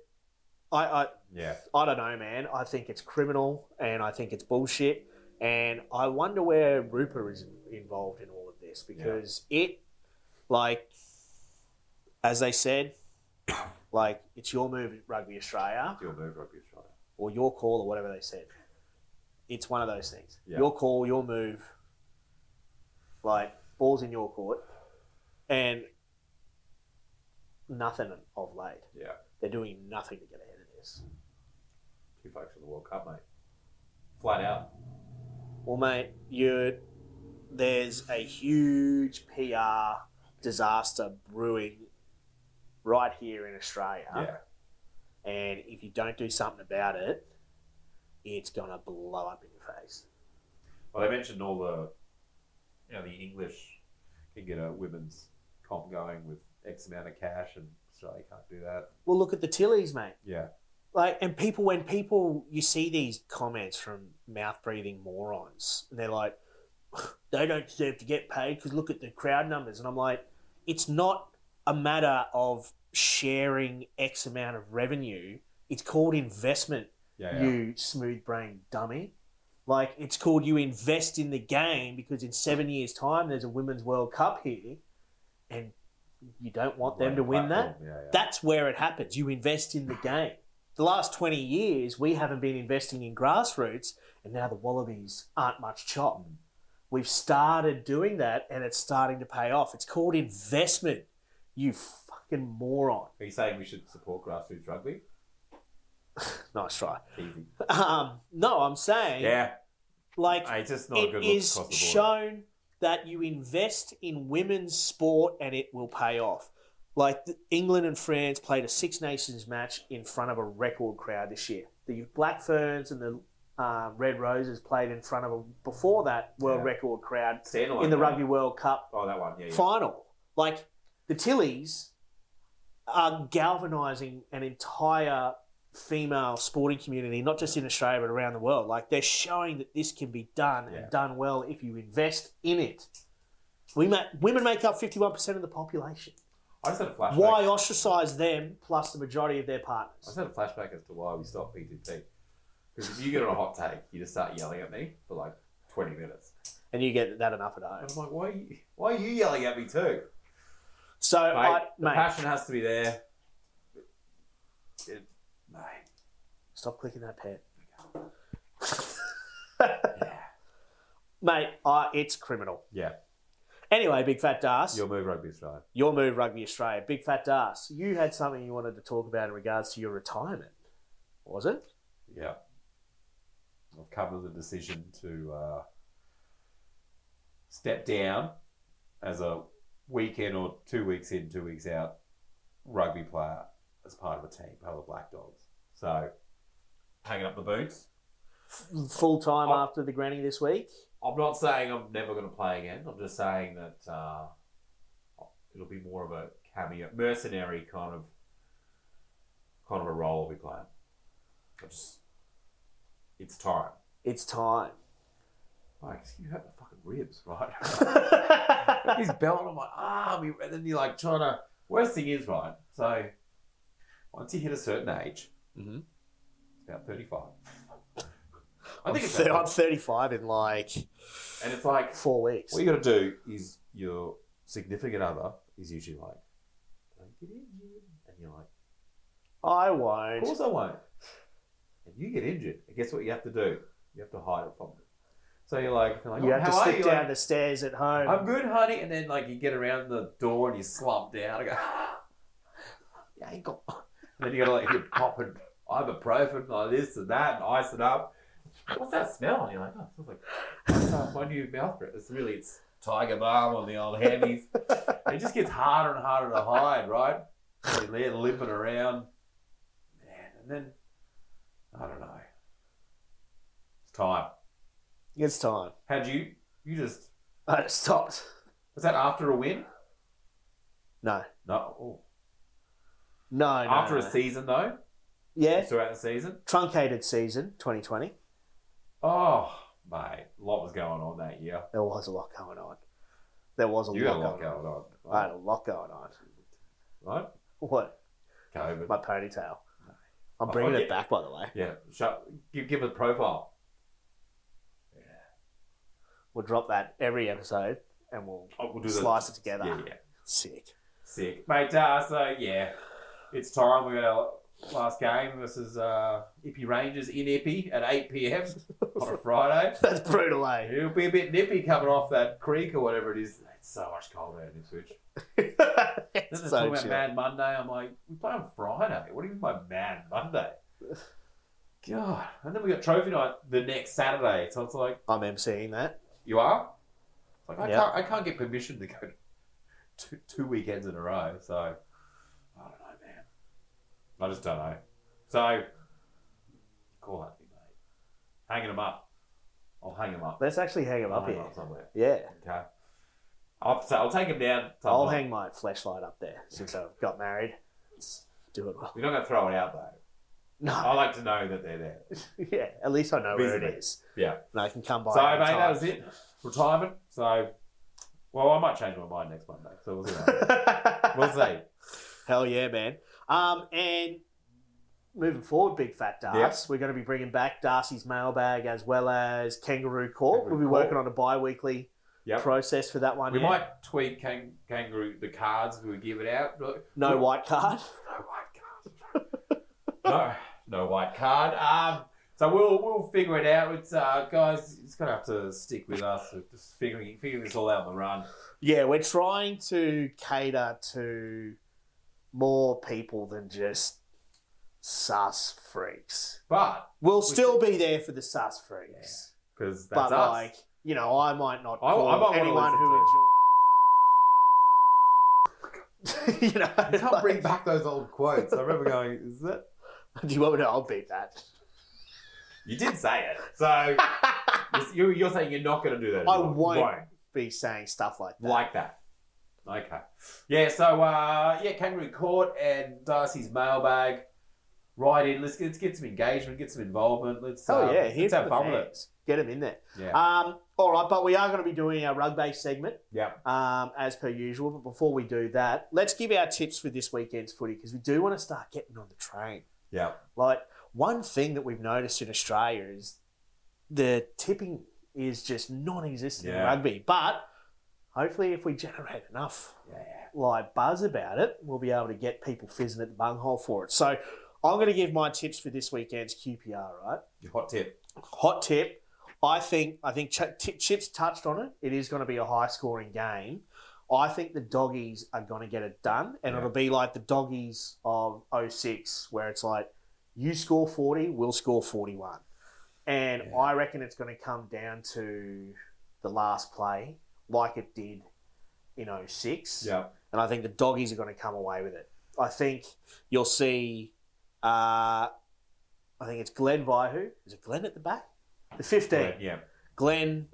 I, I yeah. I don't know, man. I think it's criminal and I think it's bullshit. And I wonder where Rupert is involved in all of this because it, like, as they said, like, it's your move Rugby Australia Your move, Rugby Australia. or your call or whatever they said. It's one of those things. Yeah. Your call, your move, like, balls in your court. And nothing of late. Yeah, They're doing nothing to get ahead of this. two folks for the World Cup, mate. Flat out. Well, mate, you there's a huge PR disaster brewing right here in Australia, Yeah, and if you don't do something about it, it's gonna blow up in your face. well, they mentioned all the, you know, the English can get a women's comp going with X amount of cash, and Australia can't do that. Well, look at the Tillies, mate. Yeah, Like, and people, when people, you see these comments from mouth breathing morons, and they're like, they don't deserve to get paid because look at the crowd numbers. And I'm like, it's not a matter of sharing X amount of revenue. It's called investment, yeah, yeah. you smooth brain dummy. Like, it's called you invest in the game because in seven years' time, there's a Women's World Cup here, and you don't want them to win that. Platform, Yeah, yeah. That's where it happens. You invest in the game. The last 20 years, we haven't been investing in grassroots, and now the Wallabies aren't much chop. We've started doing that, and it's starting to pay off. It's called investment, you fucking moron. Are you saying we should support grassroots rugby? Nice try. Easy. Um, no, I'm saying, Yeah, like, it's just not a it good is across the board. shown that you invest in women's sport and it will pay off. Like the, England and France played a Six Nations match in front of a record crowd this year. The Black Ferns and the uh, Red Roses played in front of a before that world Yeah. record crowd in the game. Rugby World Cup Oh, that one. Yeah, yeah. final. Like the Tillies are galvanising an entire female sporting community, not just in Australia but around the world. Like they're showing that this can be done Yeah. and done well if you invest in it. We ma- women make up fifty one percent of the population. I just had a flashback. Why ostracize them plus the majority of their partners? I just had a flashback as to why we stopped PTP. Because if you get on a hot take, you just start yelling at me for like 20 minutes. And you get that enough at home. And I'm like, why are you, why are you yelling at me too? So, Mate, I, the mate, passion has to be there. It, mate, stop clicking that pen. yeah. Mate, I, it's criminal. Yeah. Anyway, Big Fat Darc, Your move, Rugby Australia. your move, Rugby Australia. Big Fat Darc, you had something you wanted to talk about in regards to your retirement, was it? Yeah. I've covered the decision to uh, step down as a weekend or two weeks in, two weeks out rugby player as part of a team, part of the Black Dogs. So, hanging up the boots. Full time after the granny this week. I'm not saying I'm never going to play again. I'm just saying that uh, it'll be more of a cameo, mercenary kind of kind of a role I'll be playing. I just, it's time. It's time. Like, you hurt my fucking ribs, right? He's belting on my arm, and then you're like trying to. Worst thing is, right? So, once you hit a certain age, Mhm. it's about 35. I I'm, think it's I'm 35 in like and it's like four weeks. what you got to do is your significant other is usually like, don't get injured, and you're like, I of won't. Of course I won't. And you get injured, and guess what you have to do? You have to hide it from them. So you're like, you're like You "Oh, have to how are slip you?" down Like, the stairs at home. I'm good, honey. And then like you get around the door and you slump down. I go, yeah, you got. And then you gotta like you're popping ibuprofen like this and that and ice it up. What's that smell? And you're like, oh, it smells like what's that? new mouth breath. It's really it's tiger balm on the old hammies. it just gets harder and harder to hide, right? You're there limping around, man. And then I don't know. It's time. it's time. How'd you? You just I just stopped. was that after a win? No. No. Oh. No, no. After no. a season, though, Yeah. throughout the season. Truncated season 2020. Oh, mate, a lot was going on that year. There was a lot going on. There was a You had a lot, lot going on. on, I had a lot going on. right? What? COVID. My ponytail. I'm Oh, bringing yeah. it back, by the way. Yeah, shut, give give a profile. Yeah. We'll drop that every episode and we'll Oh, we'll do slice the, it together. Yeah, yeah, Sick. sick, mate. Uh, so yeah, it's time. We got our last game versus uh, Ippy Rangers in Ippy at eight pm on a Friday. That's brutal, eh? It'll be a bit nippy coming off that creek or whatever it is. It's so much colder in Ipswich. Then so talking about. Mad Monday. I'm like, we play on Friday. What do you mean by Mad Monday? God. And then we got trophy night the next Saturday. So it's like, I'm emceeing that. you are? It's like, I, Yeah. can't, I can't get permission to go two, two weekends in a row. So, I don't know, man. I just don't know. So, call that me, mate. Hanging them up. I'll hang them up. Let's actually hang them I'll up hang here. 'em up somewhere. Yeah. Okay. I'll, so I'll take them down. I'll sometime. hang my flashlight up there since I've got married. Let's do it well. You're not going to throw it out, though. No. I No. like to know that they're there. yeah, at least I know where Visibly. it is. Yeah. And I can come by. So, mate, anytime. that was it. Retirement. So, well, I might change my mind next Monday. So we'll see. we'll see. Hell yeah, man. Um, and moving forward, Big Fat Darc, we're going to be bringing back Darcy's mailbag as well as Kangaroo Court. Kangaroo we'll be Court. working on a bi-weekly Yep. process for that one. We yeah. might tweak kang- kangaroo the cards we give it out. No white card. No white card. no, no white card. Um, so we'll we'll figure it out. It's uh, guys, it's gonna have to stick with us. We're just figuring figuring this all out on the run. Yeah, we're trying to cater to more people than just sus freaks. But We'll still be there for the sus freaks. because that's but us. like, you know, I might not I- I call might wanna anyone who enjoys. you know, you can't bring back those old quotes. I remember going, "Is that?" Do you want me to? I'll beat that. You did say it, so you're, you're saying you're not going to do that. I won't Won't. be saying stuff like that. like that. Okay. Yeah, so uh, yeah, Kangaroo Court and Darcy's mailbag. right in. Let's get, let's get some engagement, get some involvement. Let's Oh um, yeah, here's let's have fun with it. Get them in there. Yeah. Um, all right, but we are going to be doing our rugby segment yeah. um, as per usual. But before we do that, let's give our tips for this weekend's footy because we do want to start getting on the train. Yeah. Like one thing that we've noticed in Australia is the tipping is just non-existent in rugby. But hopefully, if we generate enough Yeah. like buzz about it, we'll be able to get people fizzing at the bunghole for it. So I'm going to give my tips for this weekend's QPR. Right, Your hot tip. hot tip. I think I think Ch- T- Chips touched on it. It is going to be a high-scoring game. I think the doggies are going to get it done, and Yeah. it'll be like the doggies of 06, where it's like you score 40, we'll score 41. And Yeah. I reckon it's going to come down to the last play, like it did in 06. Yeah. And I think the doggies are going to come away with it. I think you'll see, uh, I think it's Glenn Vihu. Is it Glenn at the back? The 15. Yeah. Glenn,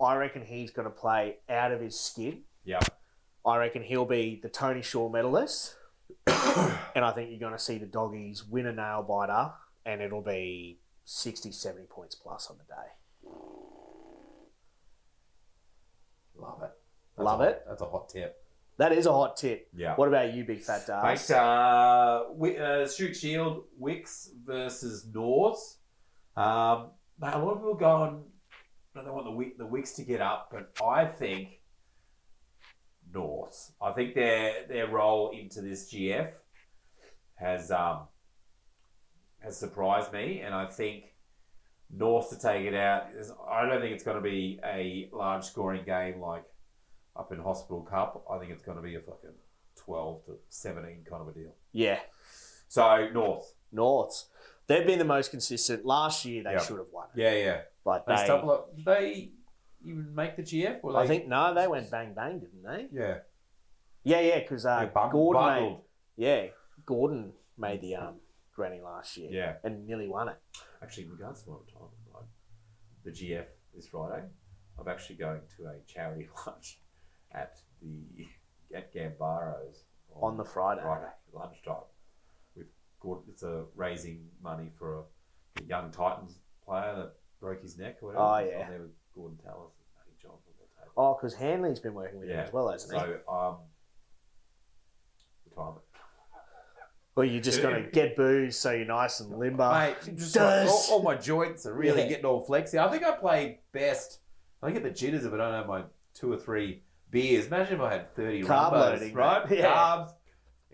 I reckon he's going to play out of his skin. Yeah. I reckon he'll be the Tony Shaw medalist. and I think you're going to see the doggies win a nail biter, and it'll be 60, 70 points plus on the day. Love it. Love a, it. That's a hot tip. That is a hot tip. Yeah. What about you, big fat Mate, Darc? uh, uh, Shute Shield, Wicks versus North. Um, mate, a lot of people going, no, they want the, the Wicks to get up, but I think North. I think their their role into this GF has um, has surprised me, and I think North to take it out. I don't think it's going to be a large scoring game like up in Hospital Cup. I think it's going to be a fucking twelve to seventeen kind of a deal. yeah, So North, North. They've been the most consistent. Last year, they Yeah. should have won. yeah, yeah. Like They, they, they even make the GF. Or I think no, they went bang bang, didn't they? yeah. Yeah, yeah, because uh, They bum- Gordon bundled. made yeah Gordon made the um granny last year. Yeah. and nearly won it. Actually, in regards to what I'm talking about, the GF this Friday, I'm actually going to a charity lunch at the at Gambaros On the Friday. Friday lunchtime. With Gordon, it's a raising money for a, young Titans player that broke his neck or whatever. Oh, yeah. I'm there with Gordon Tallis and Matty on table. Oh, because Hanley's been working with him as well, hasn't he? So um, retirement. Well, you're just gonna get booze so you're nice and limber. Mate, just like, Does. all, all my joints are really Yeah. getting all flexy. I think I play best. I get the jitters if I don't have my two or three beers. Imagine if I had 30 Carb rumbos, loading, right? mate. Yeah. Carbs,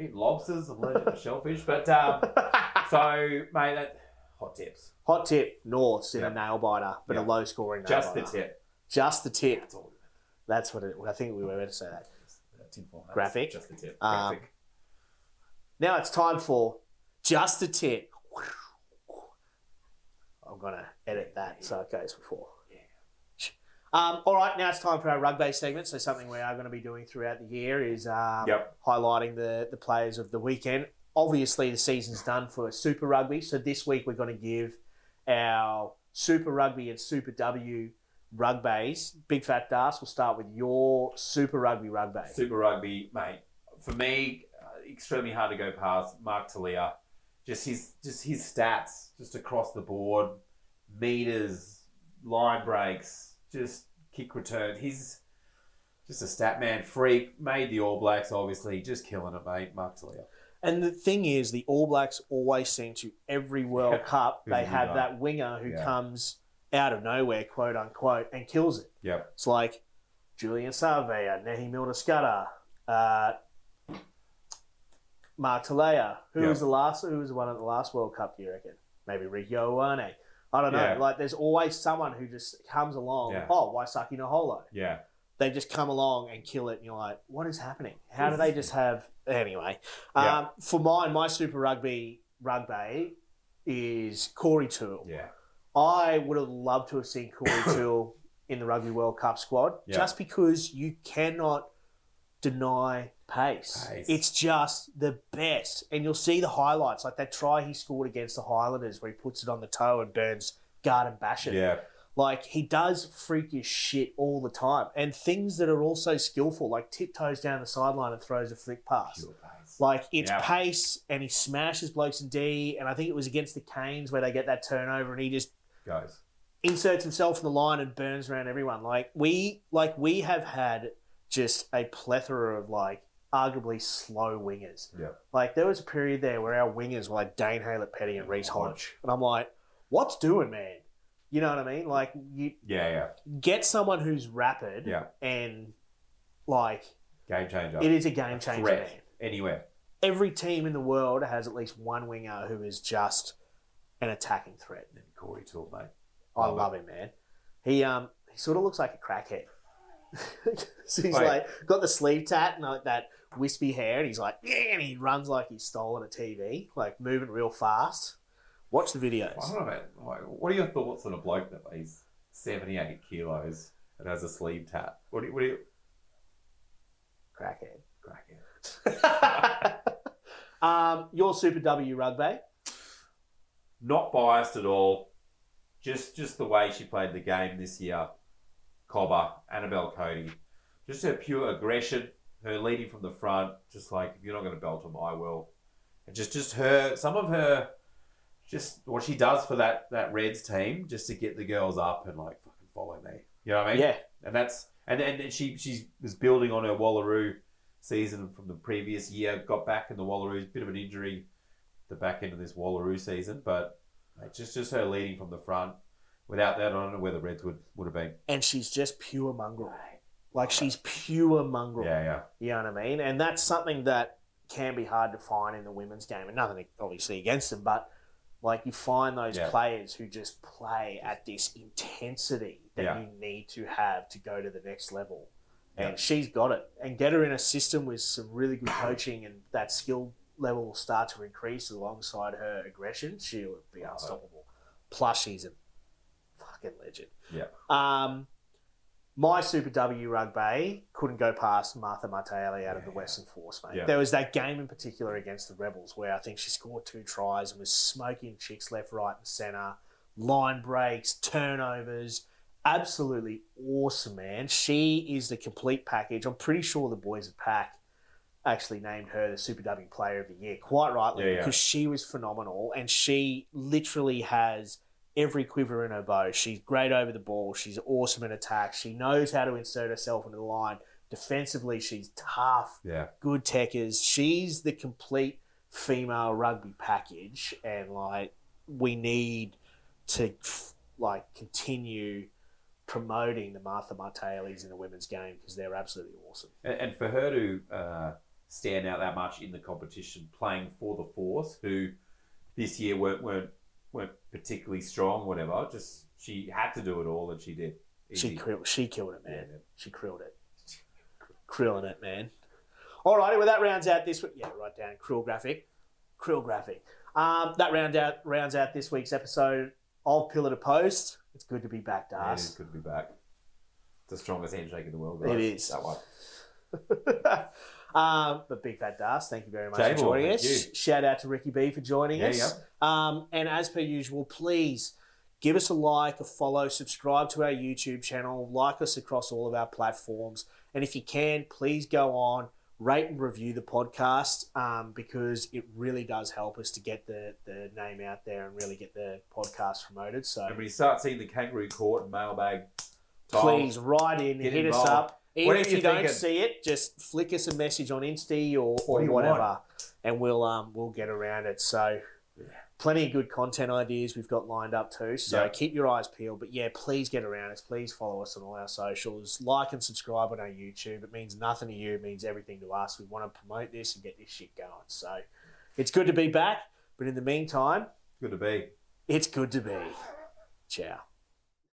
eat lobsters, I'm allergic to shellfish. But um, so, mate, that, hot tips. Hot tip: Norths in Yeah. a nail biter, but Yeah. a low scoring nail Just the biter. tip. Just the tip. That's all. That's what it. I think we were meant to say that. Tinfoil hats. Graphic. Just the tip. Um, Graphic. Now it's time for just the tip. I'm gonna edit that so it goes before. Um, all right, now it's time for our rugby segment. So something we are going to be doing throughout the year is um, Yep. highlighting the the players of the weekend. Obviously, the season's done for Super Rugby, so this week we're going to give our Super Rugby and Super W rugbies. Big Fat Darc, we'll start with your Super Rugby rugby. Super Rugby, mate. For me, extremely hard to go past. Mark Tele'a, just his just his stats, just across the board, meters, line breaks, just kick return. He's just a stat man freak. Made the All Blacks, obviously, just killing it, mate. Mark Tele'a. And the thing is, the All Blacks always seem to every World Cup they have that winger who Yeah. comes out of nowhere, quote unquote, and kills it. Yep. It's like Julian Savea, Nehe Milner-Skudder, uh, Mark Tele'a. Who Yeah. was the last? Who was the one at the last World Cup? Do you reckon? Maybe Rieko Ioane. I don't know. Yeah. Like, there's always someone who just comes along. Yeah. Oh, Waisake Naholo. Yeah. They just come along and kill it, and you're like, what is happening? How do they just have. Anyway, Yeah. um, for mine, my Super Rugby rugby is Corey Toole. Yeah. I would have loved to have seen Corey Toole in the Rugby World Cup squad just because you cannot deny pace. Pace. It's just the best. And you'll see the highlights, like that try he scored against the Highlanders where he puts it on the toe and burns guard and bash it. Yeah. Like he does freakish shit all the time. And things that are also skillful, like tiptoes down the sideline and throws a flick pass. Like it's Yeah. pace, and he smashes blokes in D. And I think it was against the Canes where they get that turnover, and he just Goes. inserts himself in the line and burns around everyone. Like we, like we have had just a plethora of like arguably slow wingers. Yeah. Like there was a period there where our wingers were like Dane Haylett Petty and Reece Hodge, and I'm like, what's doing, man? You know what I mean? Like you Yeah, yeah, get someone who's rapid yeah. and like Game changer. it is a game changer. Man. anywhere. Every team in the world has at least one winger who is just an attacking threat. And Corey Toole, mate. I Love love him, man. He um he sort of looks like a crackhead. so he's Wait. like got the sleeve tat and like that wispy hair, and he's like, yeah, and he runs like he's stolen a TV, like moving real fast. Watch the I videos. don't know, man. Like, what are your thoughts on a bloke that weighs 78 kilos and has a sleeve tat? What do you, what do you, Crackhead. crackhead? um, your Super W rugby. Not biased at all. Just just the way she played the game this year. Cobber, Annabelle Codey. Just her pure aggression, her leading from the front, just like if you're not going to belt them, I will. And just just her, some of her, just what she does for that that Reds team, just to get the girls up and like fucking follow me. You know what I mean? Yeah, and that's and and she she was building on her Wallaroo season from the previous year. Got back in the Wallaroos, bit of an injury, the back end of this Wallaroo season, but just just her leading from the front. Without that, I don't know where the Reds would would have been. and she's just pure mongrel. Like she's pure mongrel. Yeah, yeah, You know what I mean? And that's something that can be hard to find in the women's game. And nothing obviously against them, but like you find those Yeah. players who just play at this intensity that Yeah. you need to have to go to the next level. Yeah. And she's got it. And get her in a system with some really good coaching and that skill level will start to increase alongside her aggression. She'll be uh-huh. unstoppable. Plus she's a fucking legend. Yeah. Um my Super W rugby couldn't go past Martha Martelli out of the. Western Force, mate. Yeah. There was that game in particular against the Rebels where I think she scored two tries and was smoking chicks left, right, and centre, line breaks, turnovers. Absolutely awesome, man. She is the complete package. I'm pretty sure the boys at Pack actually named her the Super W Player of the Year, quite rightly, Yeah, yeah. because she was phenomenal and she literally has every quiver in her bow. She's great over the ball. She's awesome in attack. She knows how to insert herself into the line. Defensively, she's tough, yeah. good techers. She's the complete female rugby package, and like we need to like continue promoting the Martha Martellis in the women's game because they're absolutely awesome. And, and for her to uh, stand out that much in the competition, playing for the Force, who this year weren't weren't weren't particularly strong, whatever. Just she had to do it all, and she did. She Easy. krill, she killed it, man. Yeah. She krilled it. Krilling it, man. Alrighty, well that rounds out this week. Yeah, right down krill graphic. Krill graphic. Um, that round out rounds out this week's episode of Pillar to Post. It's good to be back, Yeah, it Darc. good to be back. It's the strongest handshake in the world. It guys. is. that one. um, but Big Fat Darc, thank you very much Jaybor, for joining us. you. Shout out to Ricky B for joining Yeah, us. Um, and as per usual, please give us a like, a follow, subscribe to our YouTube channel, like us across all of our platforms. And if you can, please go on, rate and review the podcast um, because it really does help us to get the, the name out there and really get the podcast promoted. So And when you start seeing the kangaroo court and mailbag, please write in, hit us up. Even What if you, you don't see it, just flick us a message on Insta or, or you whatever, want? and we'll um we'll get around it. So, plenty of good content ideas we've got lined up too. So Yeah. keep your eyes peeled. But yeah, please get around us. Please follow us on all our socials. Like and subscribe on our YouTube. It means nothing to you. It means everything to us. We want to promote this and get this shit going. So, it's good to be back. But in the meantime, good to be. it's good to be. Ciao.